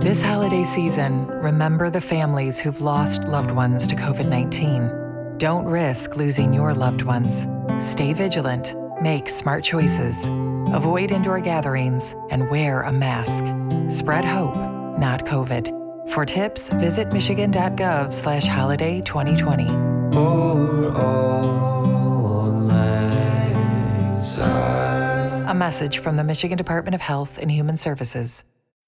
This holiday season, remember the families who've lost loved ones to COVID 19. Don't risk losing your loved ones. Stay vigilant, make smart choices, avoid indoor gatherings, and wear a mask. Spread hope, not COVID. For tips, visit michigan.gov slash holiday 2020. A message from the Michigan Department of Health and Human Services.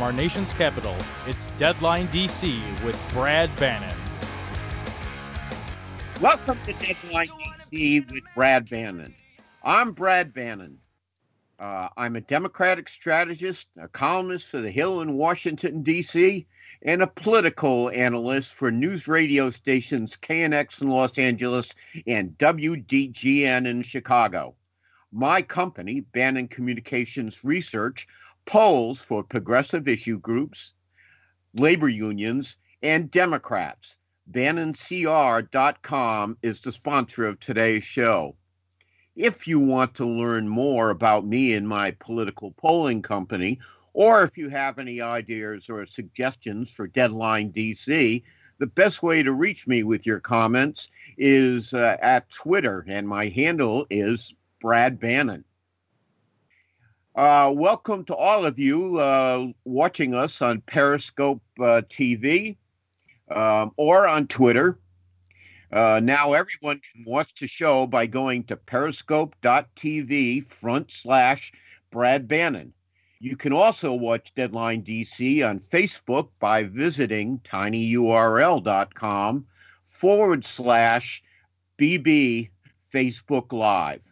From our nation's capital, it's Deadline DC with Brad Bannon. Welcome to Deadline DC with Brad Bannon. I'm Brad Bannon. Uh, I'm a Democratic strategist, a columnist for The Hill in Washington, D.C., and a political analyst for news radio stations KNX in Los Angeles and WDGN in Chicago. My company, Bannon Communications Research, polls for progressive issue groups, labor unions, and Democrats. BannonCR.com is the sponsor of today's show. If you want to learn more about me and my political polling company, or if you have any ideas or suggestions for Deadline DC, the best way to reach me with your comments is uh, at Twitter, and my handle is Brad Bannon. Uh, welcome to all of you uh, watching us on Periscope uh, TV um, or on Twitter. Uh, now everyone can watch the show by going to periscope.tv front slash Brad Bannon. You can also watch Deadline DC on Facebook by visiting tinyurl.com forward slash BB Facebook Live.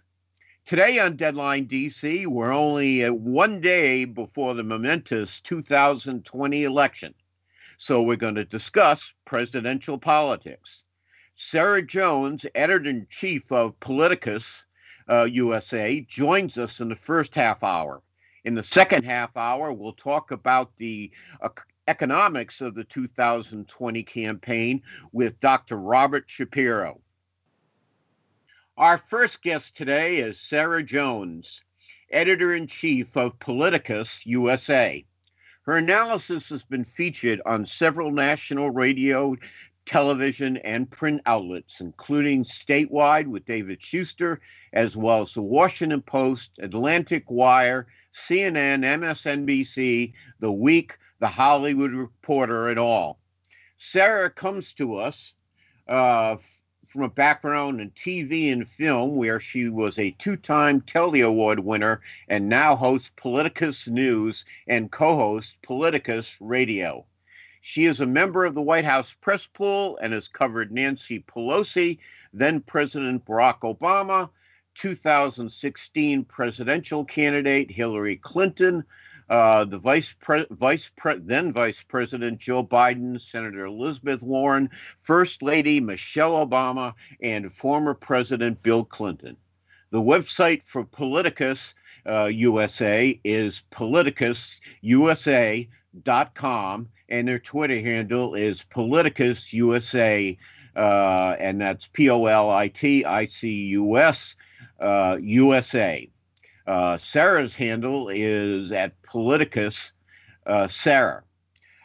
Today on Deadline DC, we're only uh, one day before the momentous 2020 election. So we're going to discuss presidential politics. Sarah Jones, editor in chief of Politicus uh, USA, joins us in the first half hour. In the second half hour, we'll talk about the uh, economics of the 2020 campaign with Dr. Robert Shapiro. Our first guest today is Sarah Jones, editor in chief of Politicus USA. Her analysis has been featured on several national radio, television, and print outlets, including Statewide with David Shuster, as well as the Washington Post, Atlantic Wire, CNN, MSNBC, The Week, The Hollywood Reporter, and all. Sarah comes to us uh, from a background in TV and film, where she was a two time Telly Award winner and now hosts Politicus News and co hosts Politicus Radio. She is a member of the White House press pool and has covered Nancy Pelosi, then President Barack Obama, 2016 presidential candidate Hillary Clinton, uh, the vice pre- vice pre- then Vice President Joe Biden, Senator Elizabeth Warren, First Lady Michelle Obama, and former President Bill Clinton. The website for Politicus uh, USA is politicususa.com, and their Twitter handle is PoliticusUSA, uh, and that's P O L I T I C U S uh, USA. Uh, Sarah's handle is at Politicus uh, Sarah.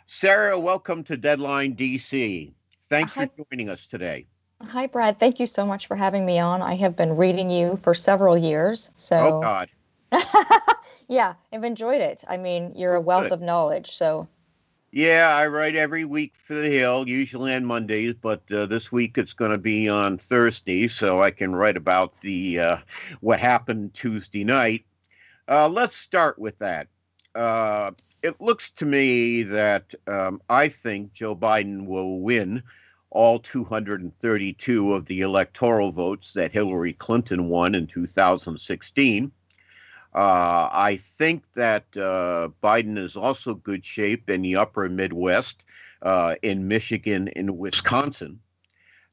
Sarah, welcome to Deadline DC. Thanks Hi. for joining us today. Hi, Brad. Thank you so much for having me on. I have been reading you for several years. So. Oh God. yeah, I've enjoyed it. I mean, you're a wealth Good. of knowledge. So yeah, I write every week for the Hill, usually on Mondays, but uh, this week it's going to be on Thursday, so I can write about the uh, what happened Tuesday night. Uh, let's start with that. Uh, it looks to me that um, I think Joe Biden will win all 232 of the electoral votes that Hillary Clinton won in 2016. Uh, I think that uh, Biden is also good shape in the upper Midwest, uh, in Michigan, in Wisconsin.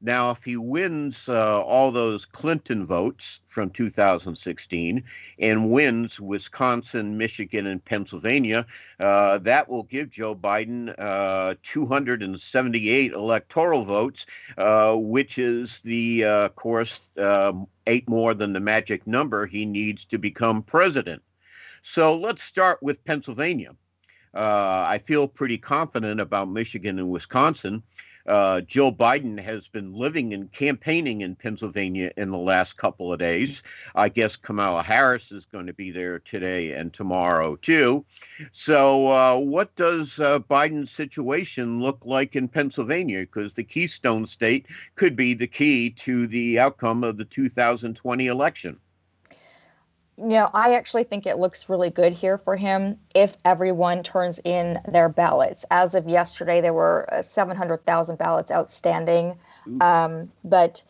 Now, if he wins uh, all those Clinton votes from 2016 and wins Wisconsin, Michigan, and Pennsylvania, uh, that will give Joe Biden uh, 278 electoral votes, uh, which is the, uh, of course, um, eight more than the magic number he needs to become president. So let's start with Pennsylvania. Uh, I feel pretty confident about Michigan and Wisconsin uh, Joe Biden has been living and campaigning in Pennsylvania in the last couple of days. I guess Kamala Harris is going to be there today and tomorrow too. So, uh, what does uh, Biden's situation look like in Pennsylvania? Because the Keystone State could be the key to the outcome of the 2020 election you know, I actually think it looks really good here for him if everyone turns in their ballots. As of yesterday, there were uh, 700,000 ballots outstanding. Um, but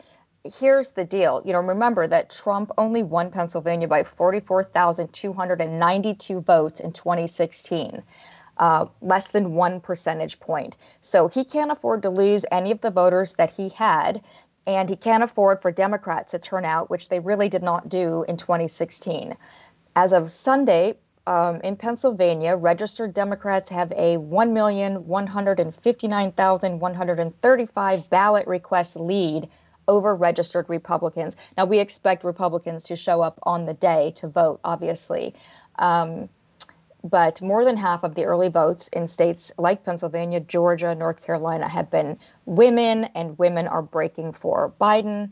here's the deal you know, remember that Trump only won Pennsylvania by 44,292 votes in 2016. Uh, less than one percentage point. So he can't afford to lose any of the voters that he had and he can't afford for Democrats to turn out, which they really did not do in 2016. As of Sunday, um, in Pennsylvania, registered Democrats have a 1,159,135 ballot request lead over registered Republicans. Now, we expect Republicans to show up on the day to vote, obviously. Um, but more than half of the early votes in states like Pennsylvania, Georgia, North Carolina have been women, and women are breaking for Biden.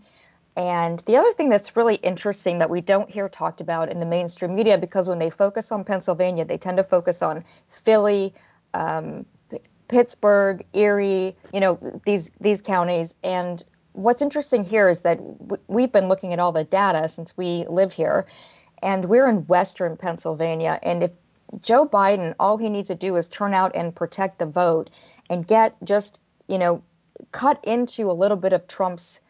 And the other thing that's really interesting that we don't hear talked about in the mainstream media, because when they focus on Pennsylvania, they tend to focus on Philly, um, P- Pittsburgh, Erie, you know, these these counties. And what's interesting here is that w- we've been looking at all the data since we live here, and we're in Western Pennsylvania. And if Joe Biden, all he needs to do is turn out and protect the vote and get just, you know, cut into a little bit of Trump's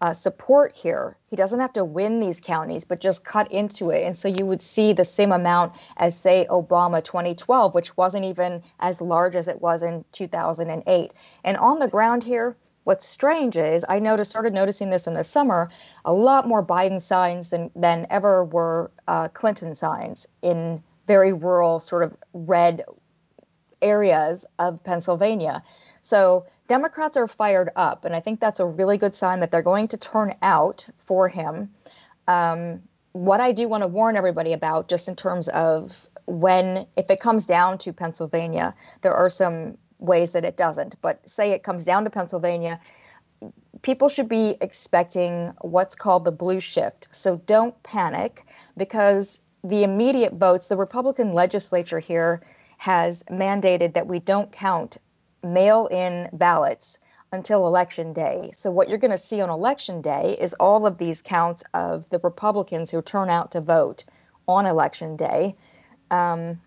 uh, support here. He doesn't have to win these counties, but just cut into it. And so you would see the same amount as, say, Obama 2012, which wasn't even as large as it was in 2008. And on the ground here, what's strange is I noticed, started noticing this in the summer, a lot more Biden signs than, than ever were uh, Clinton signs in very rural, sort of red areas of Pennsylvania. So Democrats are fired up, and I think that's a really good sign that they're going to turn out for him. Um, what I do want to warn everybody about, just in terms of when, if it comes down to Pennsylvania, there are some ways that it doesn't. But say it comes down to Pennsylvania, people should be expecting what's called the blue shift. So don't panic because the immediate votes, the Republican legislature here has mandated that we don't count mail in ballots until election day. So, what you're going to see on election day is all of these counts of the Republicans who turn out to vote on election day. Um,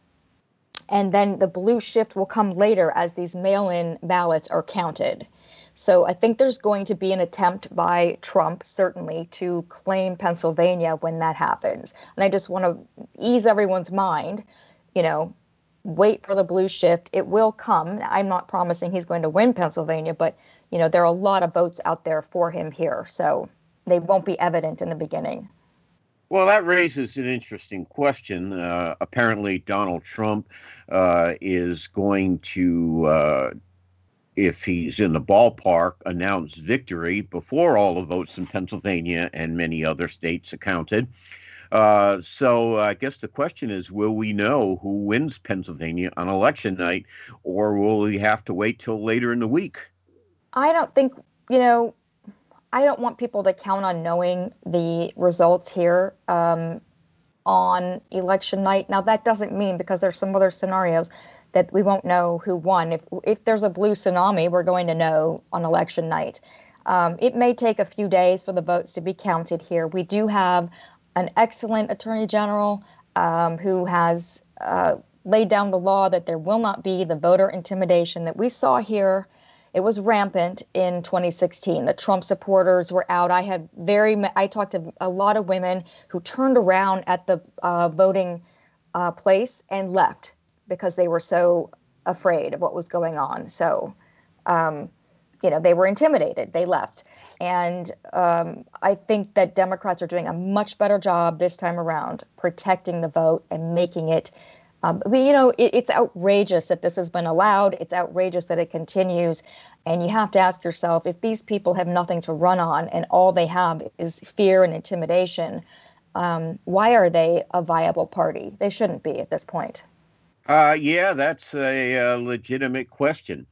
and then the blue shift will come later as these mail in ballots are counted. So I think there's going to be an attempt by Trump, certainly, to claim Pennsylvania when that happens. And I just want to ease everyone's mind, you know, wait for the blue shift. It will come. I'm not promising he's going to win Pennsylvania, but, you know, there are a lot of votes out there for him here. So they won't be evident in the beginning. Well, that raises an interesting question. Uh, apparently, Donald Trump uh, is going to uh, if he's in the ballpark, announce victory before all the votes in Pennsylvania and many other states are counted. Uh, so I guess the question is will we know who wins Pennsylvania on election night, or will we have to wait till later in the week? I don't think, you know, I don't want people to count on knowing the results here um, on election night. Now, that doesn't mean because there's some other scenarios that we won't know who won. If if there's a blue tsunami, we're going to know on election night. Um, it may take a few days for the votes to be counted here. We do have an excellent attorney general um, who has uh, laid down the law that there will not be the voter intimidation that we saw here It was rampant in 2016. The Trump supporters were out. I had very, I talked to a lot of women who turned around at the uh, voting uh, place and left because they were so afraid of what was going on. So, um, you know, they were intimidated. They left. And um, I think that Democrats are doing a much better job this time around protecting the vote and making it. Um, but, you know, it, it's outrageous that this has been allowed. It's outrageous that it continues. And you have to ask yourself if these people have nothing to run on and all they have is fear and intimidation, um, why are they a viable party? They shouldn't be at this point. Uh, yeah, that's a, a legitimate question.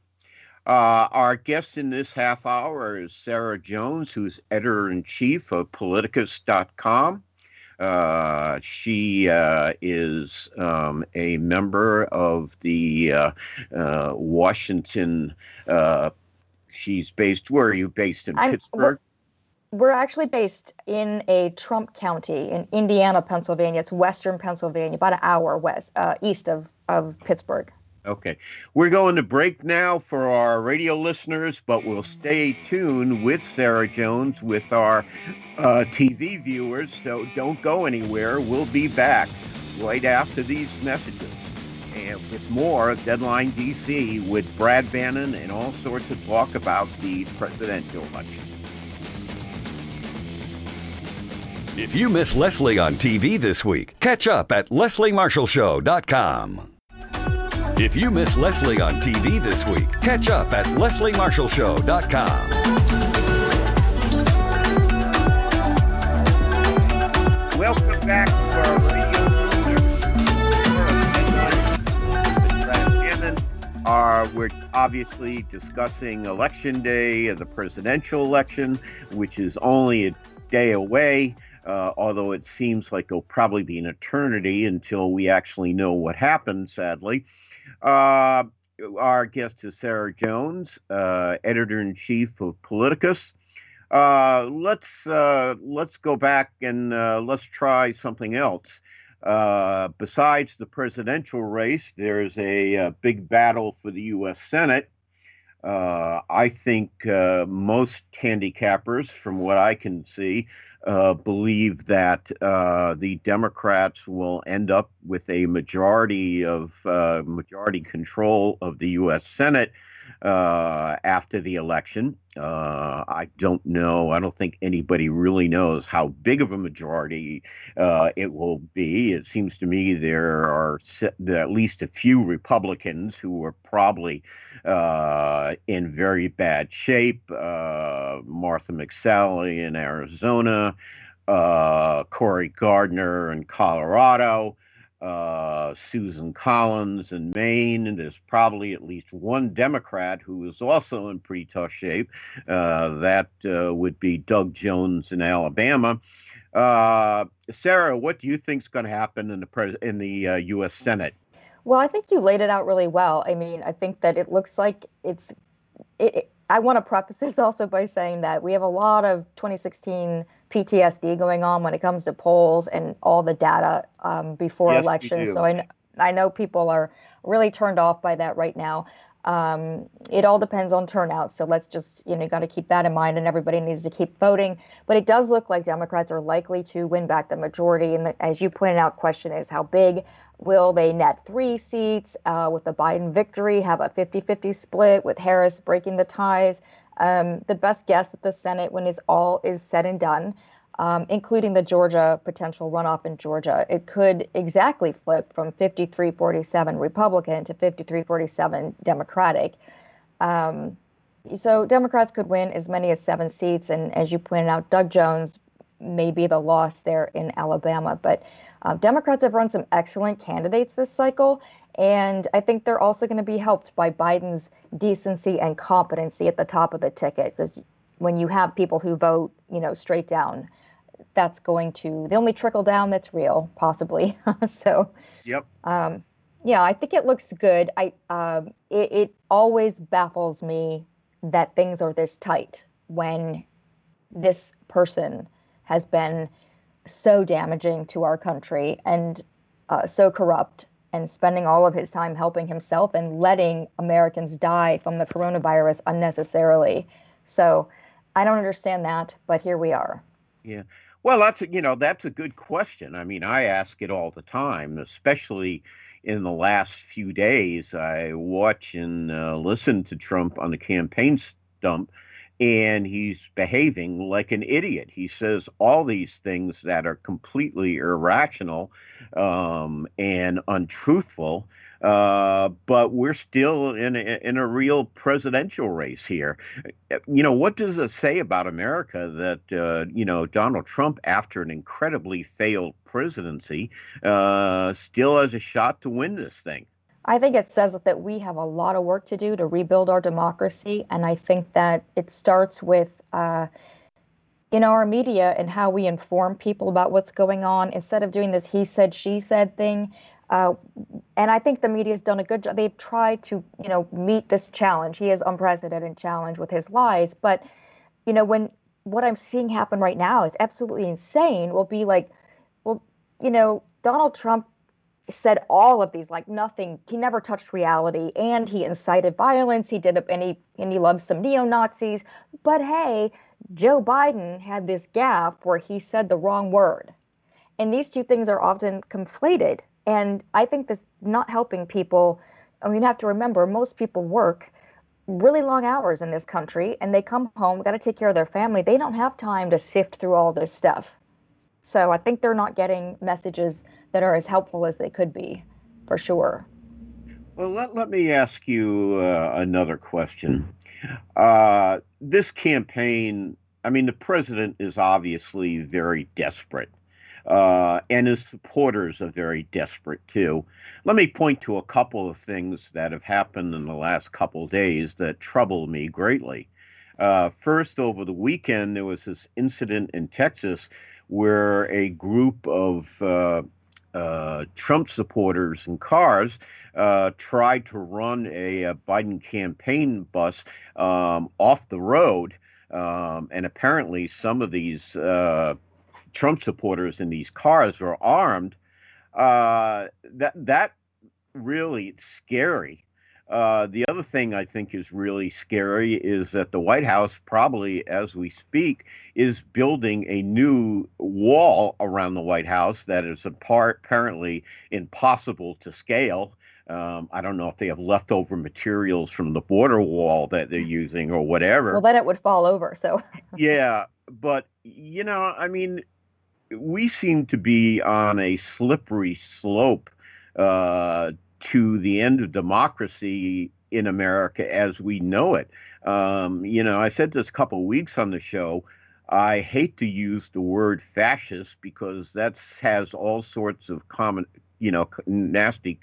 Uh, our guest in this half hour is Sarah Jones, who's editor in chief of Politicus.com. Uh, she uh, is um, a member of the uh, uh Washington. Uh, she's based. Where are you based in I'm, Pittsburgh? We're actually based in a Trump County in Indiana, Pennsylvania. It's Western Pennsylvania, about an hour west uh, east of of Pittsburgh. Okay. We're going to break now for our radio listeners, but we'll stay tuned with Sarah Jones with our uh, TV viewers. So don't go anywhere. We'll be back right after these messages. And with more of Deadline DC with Brad Bannon and all sorts of talk about the presidential election. If you miss Leslie on TV this week, catch up at lesliemarshallshow.com. If you miss Leslie on TV this week, catch up at lesliemarshallshow.com. Welcome back to our. Are we're obviously discussing election day, the presidential election, which is only a day away. Uh, although it seems like it'll probably be an eternity until we actually know what happened, sadly. Uh, our guest is Sarah Jones, uh, editor in chief of Politicus. Uh, let's uh, let's go back and uh, let's try something else. besides the presidential race, there's a, a, big battle for the U.S. Senate. Uh, I think uh, most handicappers, from what I can see, uh, believe that uh, the Democrats will end up with a majority of uh, majority control of the U.S. Senate uh, after the election. Uh, I don't know. I don't think anybody really knows how big of a majority uh, it will be. It seems to me there are at least a few Republicans who are probably uh, in very bad shape. Uh, Martha McSally in Arizona, Cory Gardner in Colorado uh, Susan Collins in Maine, and there's probably at least one Democrat who is also in pretty tough shape. Uh, that uh, would be Doug Jones in Alabama. Uh, Sarah, what do you think is going to happen in the pres- in the U.S. Uh, Senate? Well, I think you laid it out really well. I mean, I think that it looks like it's. It, it, I want to preface this also by saying that we have a lot of 2016 PTSD going on when it comes to polls and all the data um, before yes, elections. So I, I know people are really turned off by that right now. Um, it all depends on turnout. So let's just, you know, you got to keep that in mind, and everybody needs to keep voting. But it does look like Democrats are likely to win back the majority. And the, as you pointed out, question is how big will they net three seats uh, with the Biden victory, have a 50 50 split with Harris breaking the ties? Um, the best guess at the Senate, when is all is said and done, um, including the Georgia potential runoff in Georgia, it could exactly flip from 53-47 Republican to 53-47 Democratic. Um, so Democrats could win as many as seven seats, and as you pointed out, Doug Jones may be the loss there in Alabama. But uh, Democrats have run some excellent candidates this cycle, and I think they're also going to be helped by Biden's decency and competency at the top of the ticket. Because when you have people who vote, you know, straight down, that's going to the only trickle down that's real, possibly. so, yep. Um, yeah, I think it looks good. I um, it, it always baffles me that things are this tight when this person has been so damaging to our country and uh, so corrupt and spending all of his time helping himself and letting Americans die from the coronavirus unnecessarily. So I don't understand that, but here we are. Yeah. Well, that's a, you know that's a good question. I mean, I ask it all the time, especially in the last few days. I watch and uh, listen to Trump on the campaign stump, and he's behaving like an idiot. He says all these things that are completely irrational um, and untruthful. Uh, but we're still in a, in a real presidential race here. You know, what does it say about America that, uh, you know, Donald Trump, after an incredibly failed presidency, uh, still has a shot to win this thing? I think it says that we have a lot of work to do to rebuild our democracy. And I think that it starts with, uh, in our media and how we inform people about what's going on instead of doing this he said, she said thing. Uh, and I think the media has done a good job. They've tried to, you know, meet this challenge. He is unprecedented challenge with his lies. But, you know, when what I'm seeing happen right now is absolutely insane, will be like, well, you know, Donald Trump said all of these like nothing he never touched reality and he incited violence he did and he and he loved some neo-nazis but hey joe biden had this gaffe where he said the wrong word and these two things are often conflated and i think this not helping people i mean you have to remember most people work really long hours in this country and they come home got to take care of their family they don't have time to sift through all this stuff so i think they're not getting messages that are as helpful as they could be, for sure. Well, let, let me ask you uh, another question. Uh, this campaign, I mean, the president is obviously very desperate. Uh, and his supporters are very desperate too. Let me point to a couple of things that have happened in the last couple days that trouble me greatly. Uh, first, over the weekend, there was this incident in Texas where a group of uh, uh, Trump supporters in cars uh, tried to run a, a Biden campaign bus um, off the road. Um, and apparently, some of these uh, Trump supporters in these cars were armed. Uh, that that really scary. Uh, the other thing I think is really scary is that the White House, probably as we speak, is building a new wall around the White House that is apparently impossible to scale. Um, I don't know if they have leftover materials from the border wall that they're using or whatever. Well, then it would fall over. So, yeah. But, you know, I mean, we seem to be on a slippery slope uh, to the end of democracy in America as we know it. Um, you know, I said this a couple weeks on the show. I hate to use the word fascist because that has all sorts of common, you know, nasty,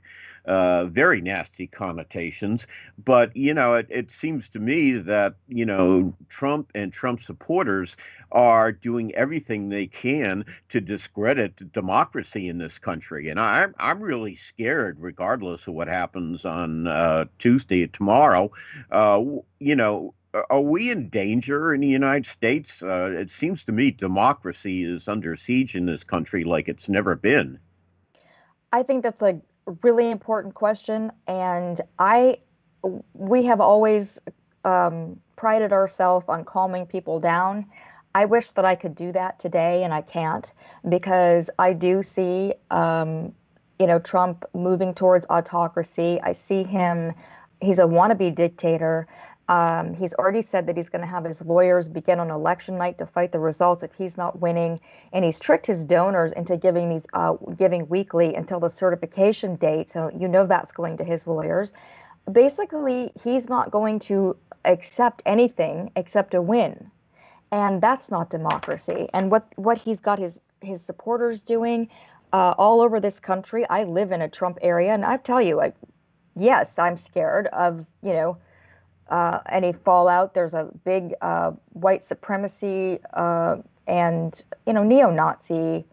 uh, very nasty connotations. But, you know, it, it seems to me that, you know, Trump and Trump supporters are doing everything they can to discredit democracy in this country. And I'm, I'm really scared, regardless of what happens on uh, Tuesday tomorrow. Uh, you know, are we in danger in the United States? Uh, it seems to me democracy is under siege in this country like it's never been. I think that's a really important question, and I we have always um, prided ourselves on calming people down. I wish that I could do that today, and I can't because I do see, um, you know, Trump moving towards autocracy. I see him; he's a wannabe dictator. Um, he's already said that he's going to have his lawyers begin on election night to fight the results if he's not winning, and he's tricked his donors into giving these uh, giving weekly until the certification date. So you know that's going to his lawyers. Basically, he's not going to accept anything except a win, and that's not democracy. And what what he's got his his supporters doing uh, all over this country. I live in a Trump area, and I tell you, like, yes, I'm scared of you know uh, any fallout. There's a big uh, white supremacy uh, and you know neo-Nazi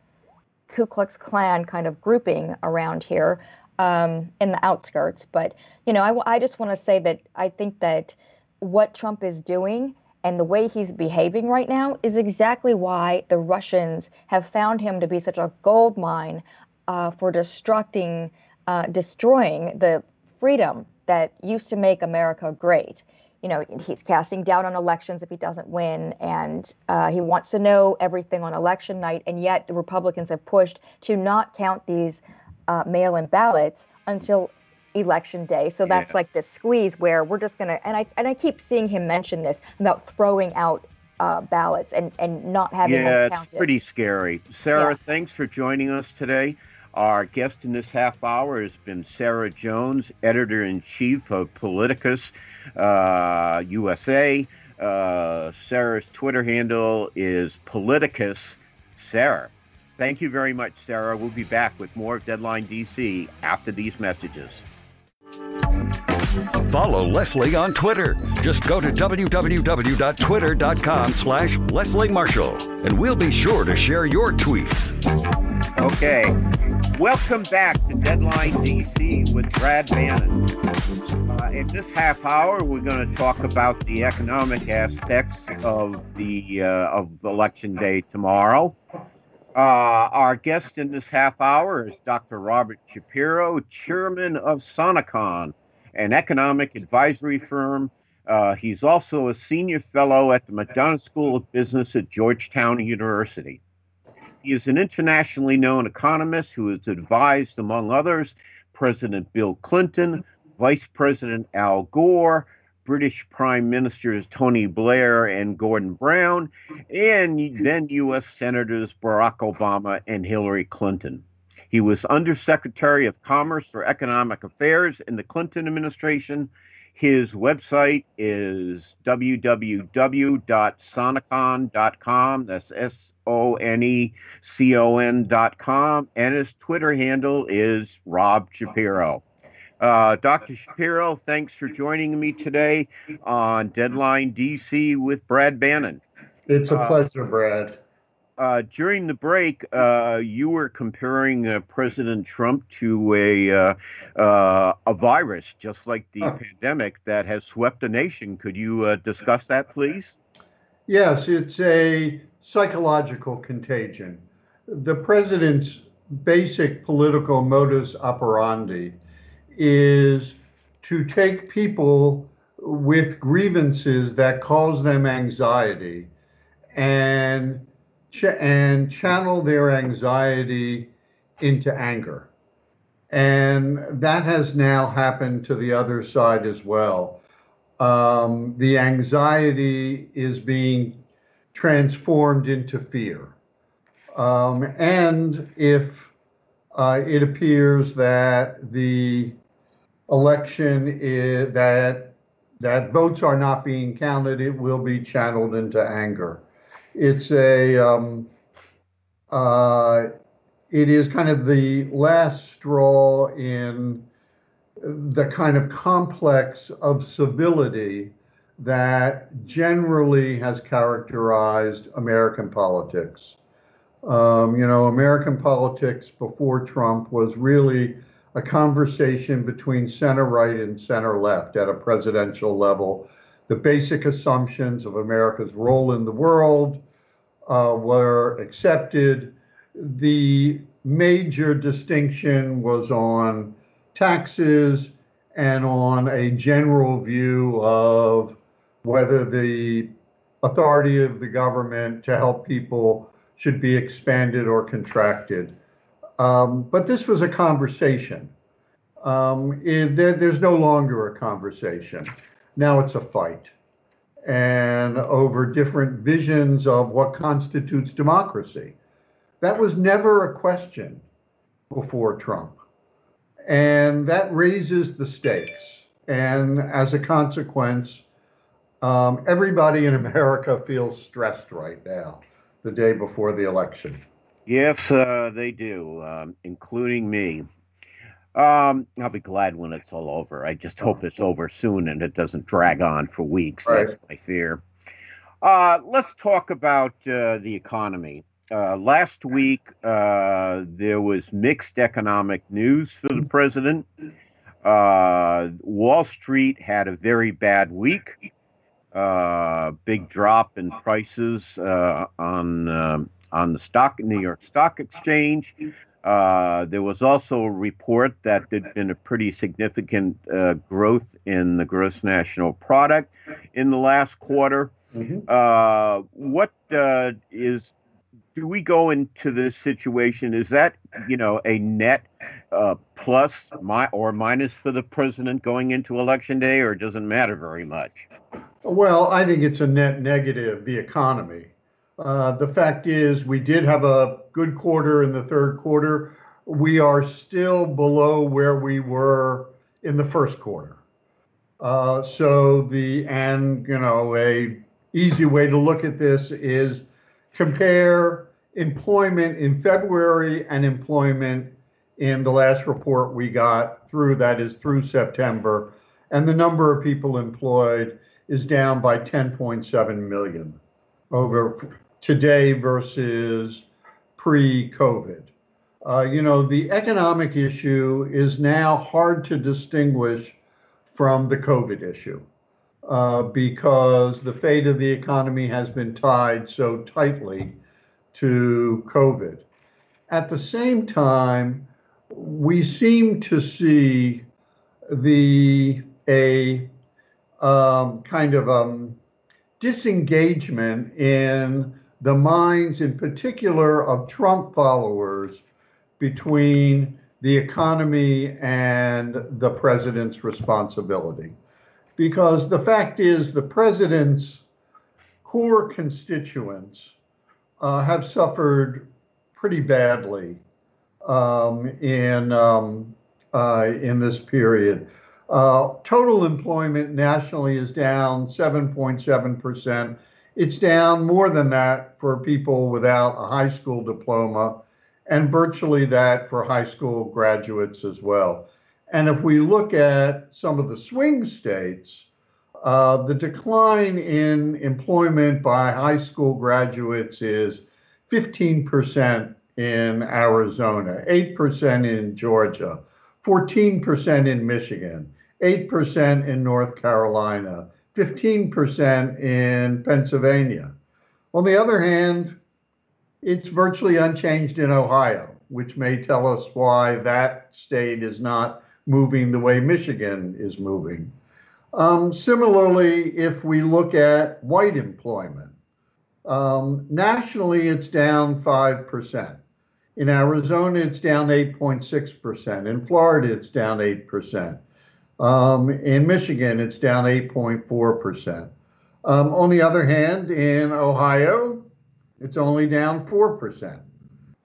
Ku Klux Klan kind of grouping around here um, in the outskirts. But you know, I, I just want to say that I think that what Trump is doing and the way he's behaving right now is exactly why the Russians have found him to be such a gold mine uh, for destructing uh, destroying the freedom that used to make America great. You know, he's casting doubt on elections if he doesn't win, and uh, he wants to know everything on election night. And yet, the Republicans have pushed to not count these uh, mail in ballots until election day. So that's yeah. like the squeeze where we're just gonna and I and I keep seeing him mention this about throwing out uh, ballots and and not having yeah, them counted. it's pretty scary. Sarah, yeah. thanks for joining us today. Our guest in this half hour has been Sarah Jones, editor in chief of Politicus uh, USA. Uh, Sarah's Twitter handle is Politicus Sarah. Thank you very much, Sarah. We'll be back with more of Deadline DC after these messages. Follow Leslie on Twitter. Just go to www.twitter.com slash Leslie Marshall, and we'll be sure to share your tweets. Okay. Welcome back to Deadline DC with Brad Bannon. Uh, in this half hour, we're going to talk about the economic aspects of the uh, of Election Day tomorrow. Uh, our guest in this half hour is Dr. Robert Shapiro, chairman of Sonecon, an economic advisory firm. Uh, he's also a senior fellow at the McDonough School of Business at Georgetown University. He is an internationally known economist who has advised, among others, President Bill Clinton, Vice President Al Gore, British Prime Ministers Tony Blair and Gordon Brown, and then U.S. Senators Barack Obama and Hillary Clinton. He was Undersecretary of Commerce for Economic Affairs in the Clinton administration. His website is www.sonecon.com. That's S O N E C O N.com. And his Twitter handle is Rob Shapiro. Uh, Dr. Shapiro, thanks for joining me today on Deadline DC with Brad Bannon. It's a uh, pleasure, Brad. Uh, during the break, uh, you were comparing uh, President Trump to a uh, uh, a virus, just like the pandemic that has swept the nation. Could you uh, discuss that, please? Yes, it's a psychological contagion. The president's basic political modus operandi is to take people with grievances that cause them anxiety and ch- and channel their anxiety into anger. And that has now happened to the other side as well. Um, the anxiety is being transformed into fear. Um, and if uh, it appears that the election is, that that votes are not being counted, it will be channeled into anger. It's a um, uh, it is kind of the last straw in the kind of complex of civility that generally has characterized American politics. Um, you know, American politics before Trump was really a conversation between center right and center left at a presidential level. The basic assumptions of America's role in the world uh, were accepted. The major distinction was on taxes and on a general view of whether the authority of the government to help people should be expanded or contracted. Um, but this was a conversation. Um, it, there, there's no longer a conversation. Now it's a fight. And over different visions of what constitutes democracy. That was never a question before Trump. And that raises the stakes. And as a consequence, um, everybody in America feels stressed right now, the day before the election. Yes, uh, they do, um, including me. Um, I'll be glad when it's all over. I just hope it's over soon and it doesn't drag on for weeks. Right. That's my fear. Uh, let's talk about uh, the economy. Uh, last week, uh, there was mixed economic news for the president. Uh, Wall Street had a very bad week. Uh, big drop in prices uh on um, on the stock New York Stock Exchange. Uh, there was also a report that there'd been a pretty significant uh, growth in the gross national product in the last quarter. Mm-hmm. Uh, what uh, is do we go into this situation? Is that you know a net uh, plus my or minus for the president going into election day, or doesn't matter very much? Well, I think it's a net negative. The economy. Uh, the fact is, we did have a good quarter in the third quarter. We are still below where we were in the first quarter. Uh, so the and you know a easy way to look at this is compare employment in February and employment in the last report we got through, that is through September, and the number of people employed is down by 10.7 million over today versus pre COVID. Uh, you know, the economic issue is now hard to distinguish from the COVID issue uh, because the fate of the economy has been tied so tightly to COVID. At the same time, we seem to see the a um, kind of um, disengagement in the minds, in particular, of Trump followers between the economy and the president's responsibility. Because the fact is, the president's core constituents uh, have suffered pretty badly um, in um, uh, in this period. Uh, total employment nationally is down 7.7 percent. It's down more than that for people without a high school diploma, and virtually that for high school graduates as well. And if we look at some of the swing states, uh, the decline in employment by high school graduates is 15% in Arizona, 8% in Georgia, 14% in Michigan, 8% in North Carolina, 15% in Pennsylvania. On the other hand, it's virtually unchanged in Ohio, which may tell us why that state is not moving the way Michigan is moving. Um, similarly, if we look at white employment, um, nationally it's down 5%. In Arizona, it's down 8.6%. In Florida, it's down 8%. Um, in Michigan, it's down 8.4%. Um, on the other hand, in Ohio, it's only down 4%.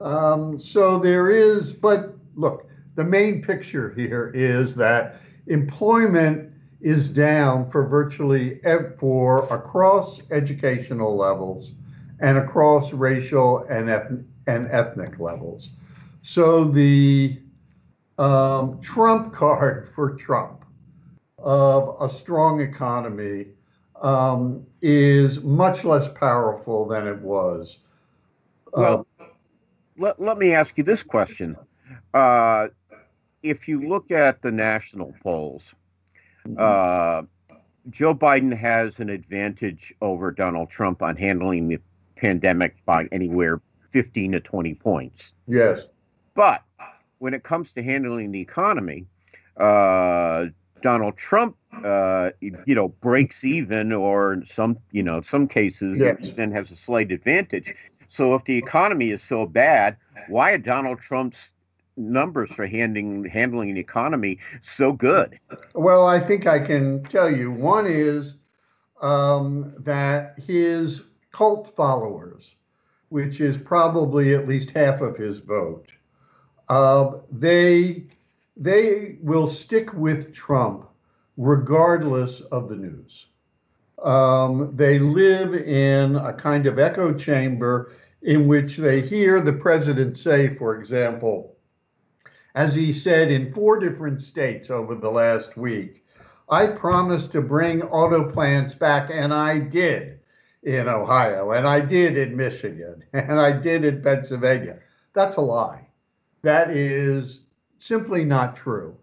Um, so there is, but look, the main picture here is that employment is down for virtually for across educational levels and across racial and, eth- and ethnic levels. So the um, trump card for Trump of a strong economy um, is much less powerful than it was. Well, uh, let, let me ask you this question. Uh, if you look at the national polls, Mm-hmm. Uh, Joe Biden has an advantage over Donald Trump on handling the pandemic by anywhere 15 to 20 points. Yes. But when it comes to handling the economy, uh, Donald Trump, uh, you know, breaks even, or some, you know, some cases, yes. then has a slight advantage. So if the economy is so bad, why are Donald Trump's numbers for handling handling the economy so good? Well, I think I can tell you. One is um, that his cult followers, which is probably at least half of his vote, uh, they they will stick with Trump regardless of the news. Um, they live in a kind of echo chamber in which they hear the president say, for example, as he said in four different states over the last week. I promised to bring auto plants back, and I did in Ohio, and I did in Michigan, and I did in Pennsylvania. That's a lie. That is simply not true.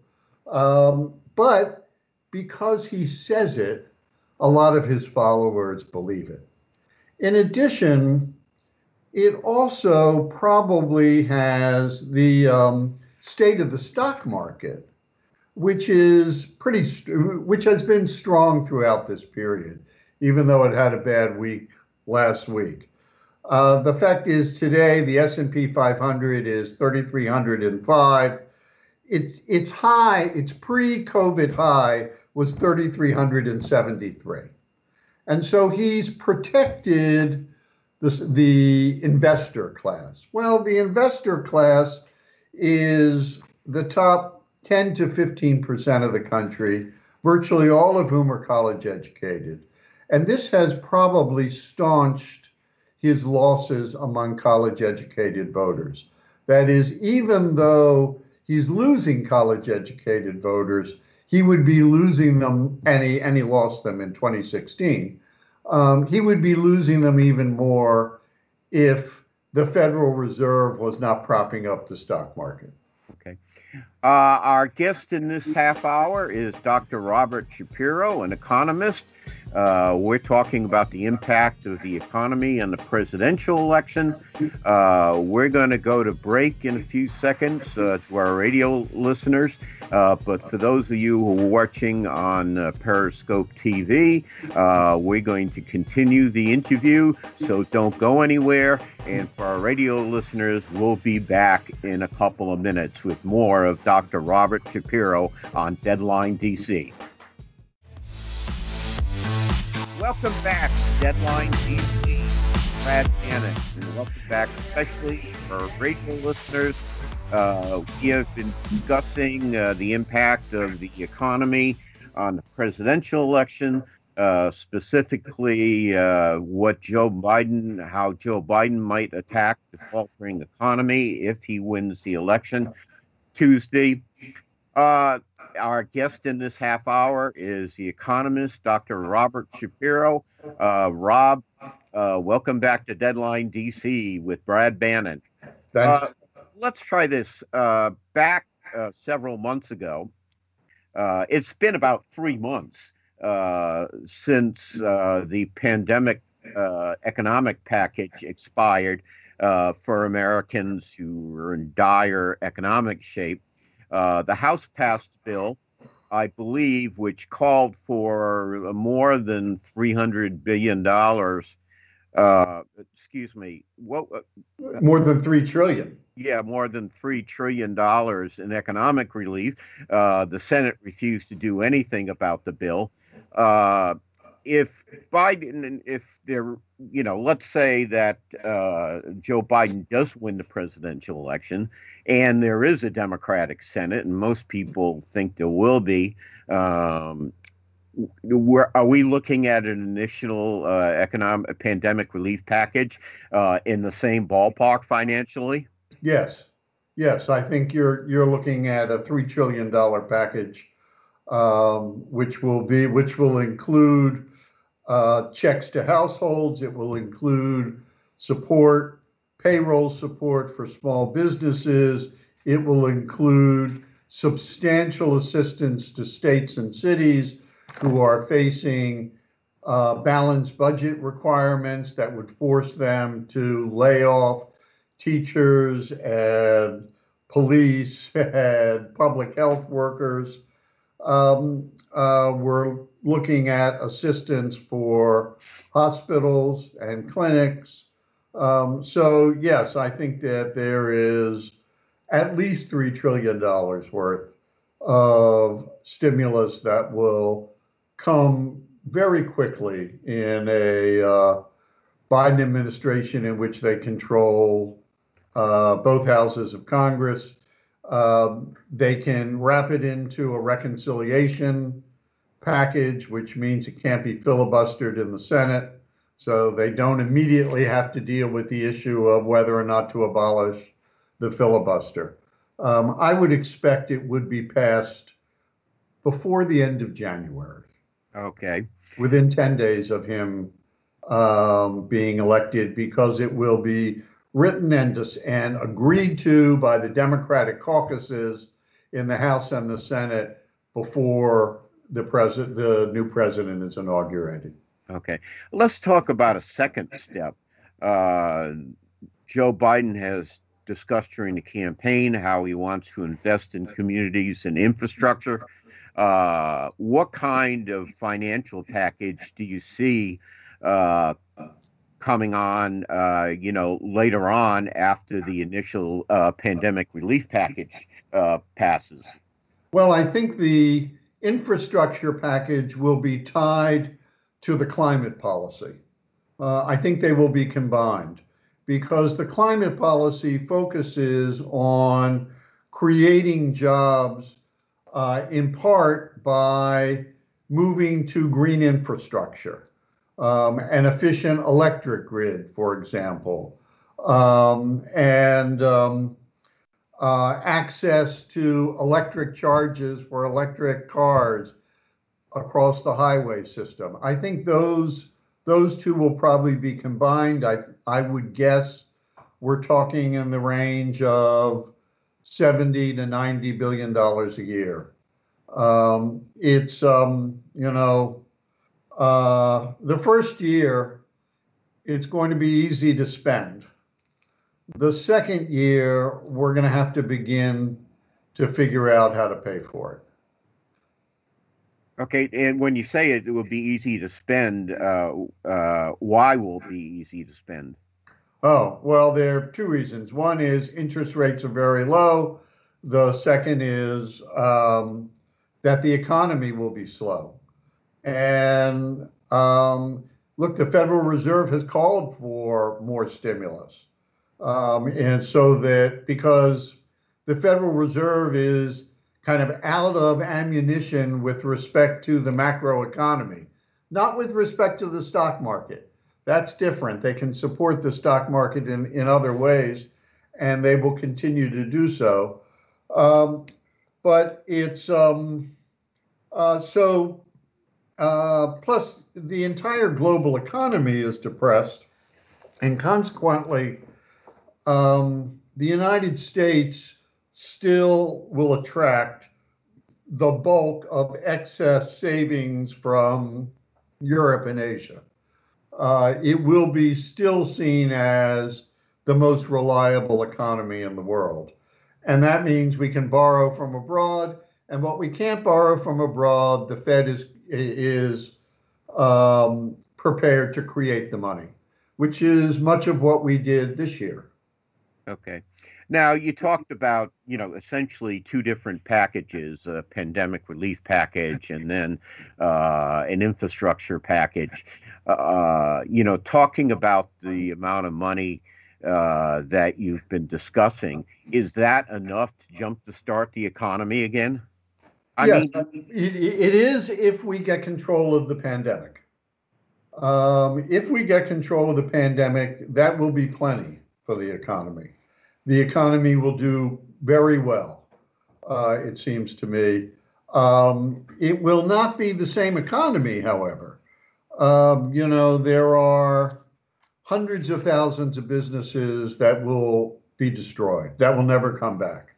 Um, but because he says it, a lot of his followers believe it. In addition, it also probably has the um, state of the stock market, which is pretty, which has been strong throughout this period, even though it had a bad week last week. Uh, the fact is today the S&P 500 is 3,305. It's it's high. Its pre-COVID high was 3,373, and so he's protected this, the investor class. Well, the investor class is the top 10 to 15 percent of the country, virtually all of whom are college educated, and this has probably staunched his losses among college educated voters. That is, even though he's losing college educated voters, he would be losing them, and he, and he lost them in 2016. Um, he would be losing them even more if the Federal Reserve was not propping up the stock market. Okay. Uh, our guest in this half hour is Dr. Robert Shapiro, an economist. Uh, we're talking about the impact of the economy and the presidential election. Uh, we're going to go to break in a few seconds uh, to our radio listeners. Uh, but for those of you who are watching on uh, Periscope TV, we're going to continue the interview. So don't go anywhere. And for our radio listeners, we'll be back in a couple of minutes with more of Dr. Robert Shapiro on Deadline DC. Welcome back Deadline DC. Brad Bannon, and welcome back, especially for radio listeners. Uh, we have been discussing uh, the impact of the economy on the presidential election, uh, specifically uh, what Joe Biden, how Joe Biden might attack the faltering economy if he wins the election Tuesday. Uh, our guest in this half hour is the economist, Dr. Robert Shapiro. Uh, Rob, uh, welcome back to Deadline DC with Brad Bannon. Uh, let's try this. Uh, back uh, several months ago, uh, it's been about three months since the pandemic economic package expired for Americans who were in dire economic shape. Uh, the House passed a bill, I believe, which called for more than $300 billion. Uh, excuse me. What? Uh, more than three trillion. Yeah, more than three trillion dollars in economic relief. Uh, the Senate refused to do anything about the bill. If Biden, if there, you know, let's say that uh, Joe Biden does win the presidential election, and there is a Democratic Senate, and most people think there will be. Um, are we looking at an initial uh, economic pandemic relief package uh, in the same ballpark financially? Yes, yes. I think you're you're looking at a three trillion dollar package, um, which will be which will include uh, checks to households. It will include support, payroll support for small businesses. It will include substantial assistance to states and cities who are facing uh, balanced budget requirements that would force them to lay off teachers and police and public health workers. Um, uh, we're looking at assistance for hospitals and clinics. Um, so, yes, I think that there is at least $3 trillion worth of stimulus that will come very quickly in a uh, Biden administration in which they control uh, both houses of Congress. Um, they can wrap it into a reconciliation package, which means it can't be filibustered in the Senate. So they don't immediately have to deal with the issue of whether or not to abolish the filibuster. Um, I would expect it would be passed before the end of January. Okay. Within 10 days of him um, being elected, because it will be written and, and agreed to by the Democratic caucuses in the House and the Senate before the president, the new president is inaugurated. Okay, let's talk about a second step. Uh, Joe Biden has discussed during the campaign how he wants to invest in communities and infrastructure. Uh, what kind of financial package do you see uh, coming on, uh, you know, later on after the initial uh, pandemic relief package uh, passes? Well, I think the infrastructure package will be tied to the climate policy. Uh, I think they will be combined because the climate policy focuses on creating jobs uh, in part by moving to green infrastructure, um, an efficient electric grid, for example, um, and um, uh, access to electric charges for electric cars across the highway system. I think those those two will probably be combined. I I would guess we're talking in the range of 70 to 90 billion dollars a year. Um, it's um, you know uh, the first year it's going to be easy to spend. The second year we're going to have to begin to figure out how to pay for it. Okay, and when you say it, it will be easy to spend, uh, uh, why will it be easy to spend? Oh, well, there are two reasons. One is interest rates are very low. The second is um, that the economy will be slow. And um, look, the Federal Reserve has called for more stimulus. Um, and so that because the Federal Reserve is kind of out of ammunition with respect to the macroeconomy, not with respect to the stock market. That's different. They can support the stock market in, in other ways, and they will continue to do so. Um, but it's um, uh, so, uh, plus the entire global economy is depressed, and consequently, um, the United States still will attract the bulk of excess savings from Europe and Asia. Uh, it will be still seen as the most reliable economy in the world. And that means we can borrow from abroad. And what we can't borrow from abroad, the Fed is, is um, prepared to create the money, which is much of what we did this year. Okay. Now, you talked about, you know, essentially two different packages a pandemic relief package and then uh, an infrastructure package. Uh, you know, talking about the amount of money uh, that you've been discussing, is that enough to jump to start the economy again? I yes, mean, it, it is if we get control of the pandemic. Um, if we get control of the pandemic, that will be plenty for the economy the economy will do very well, uh, it seems to me. Um, it will not be the same economy, however. Um, you know, there are hundreds of thousands of businesses that will be destroyed, that will never come back.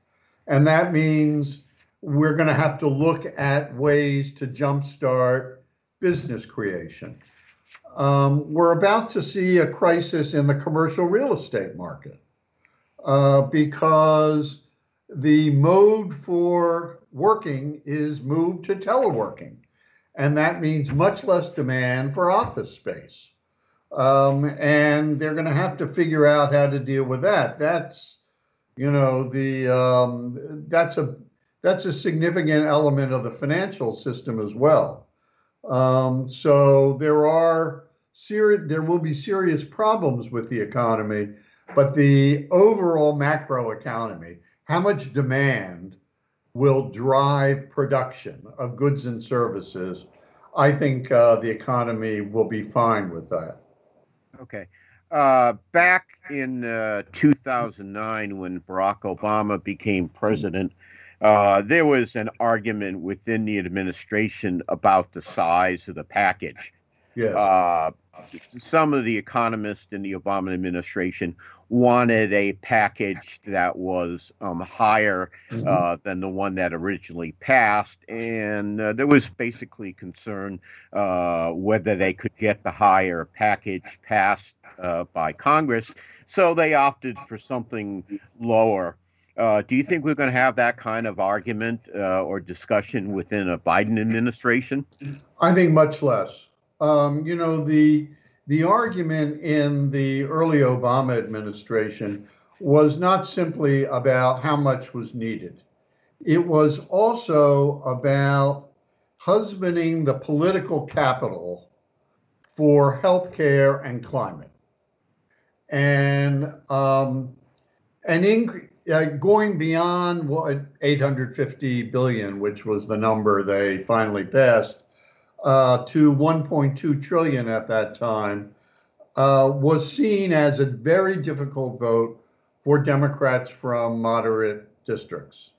And that means we're going to have to look at ways to jumpstart business creation. Um, we're about to see a crisis in the commercial real estate market uh, because the mode for working is moved to teleworking. And that means much less demand for office space. Um, and they're going to have to figure out how to deal with that. That's, you know, the um, that's a that's a significant element of the financial system as well. Um, so there are serious there will be serious problems with the economy but the overall macro economy, how much demand will drive production of goods and services? I think uh, the economy will be fine with that. Okay. Uh, back in uh, 2009, when Barack Obama became president, uh, there was an argument within the administration about the size of the package. Yes. Uh, some of the economists in the Obama administration wanted a package that was um, higher Mhm. uh, than the one that originally passed, and uh, there was basically concern uh, whether they could get the higher package passed uh, by Congress. So they opted for something lower. Uh, do you think we're going to have that kind of argument uh, or discussion within a Biden administration? I think much less. Um, you know, the the argument in the early Obama administration was not simply about how much was needed. It was also about husbanding the political capital for healthcare and climate. And um, an increase uh, going beyond what 850 billion, which was the number they finally passed, uh, to 1.2 trillion at that time, uh, was seen as a very difficult vote for Democrats from moderate districts.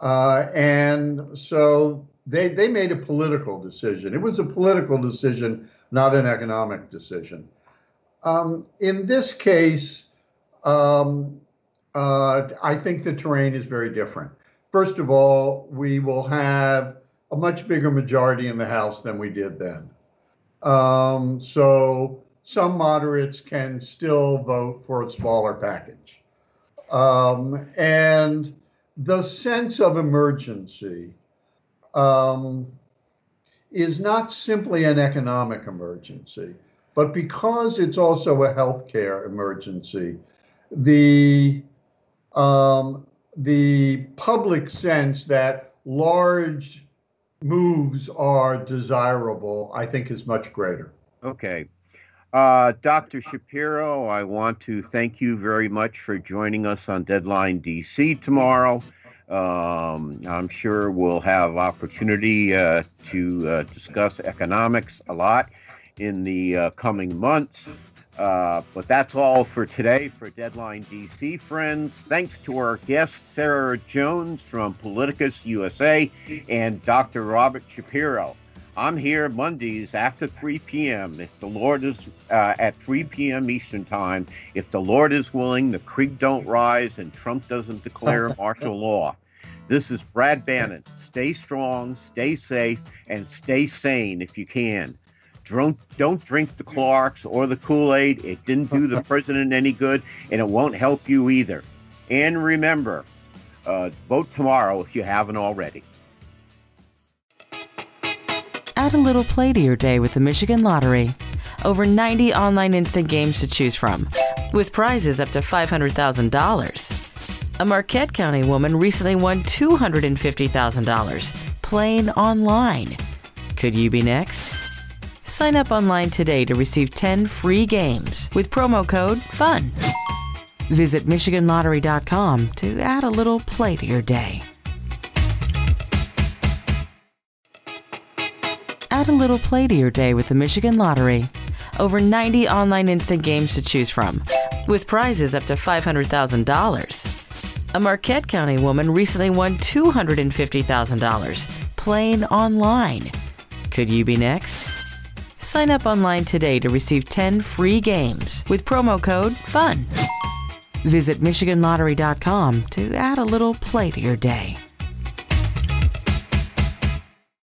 Uh, and so they, they made a political decision. It was a political decision, not an economic decision. Um, in this case, um, uh, I think the terrain is very different. First of all, we will have a much bigger majority in the House than we did then. Um, so some moderates can still vote for a smaller package. Um, and the sense of emergency um, is not simply an economic emergency, but because it's also a healthcare emergency, the um, the public sense that large moves are desirable, I think, is much greater. Okay. Uh, Dr. Shapiro, I want to thank you very much for joining us on Deadline DC tomorrow. Um, I'm sure we'll have opportunity uh, to uh, discuss economics a lot in the uh, coming months. Uh, but that's all for today for Deadline DC, friends. Thanks to our guest, Sarah Jones from Politicus USA and Dr. Robert Shapiro. I'm here Mondays after 3 p.m. If the Lord is uh, at 3 p.m. Eastern Time, if the Lord is willing, the creek don't rise and Trump doesn't declare martial law. This is Brad Bannon. Stay strong, stay safe, and stay sane if you can. Don't, don't drink the Clorox or the Kool Aid. It didn't do the president any good, and it won't help you either. And remember, uh, vote tomorrow if you haven't already. Add a little play to your day with the Michigan Lottery. Over 90 online instant games to choose from, with prizes up to $500,000. A Marquette County woman recently won $250,000 playing online. Could you be next? Sign up online today to receive 10 free games with promo code FUN. Visit MichiganLottery.com to add a little play to your day. Add a little play to your day with the Michigan Lottery. Over 90 online instant games to choose from, with prizes up to $500,000. A Marquette County woman recently won $250,000 playing online. Could you be next? Sign up online today to receive 10 free games with promo code FUN. Visit MichiganLottery.com to add a little play to your day.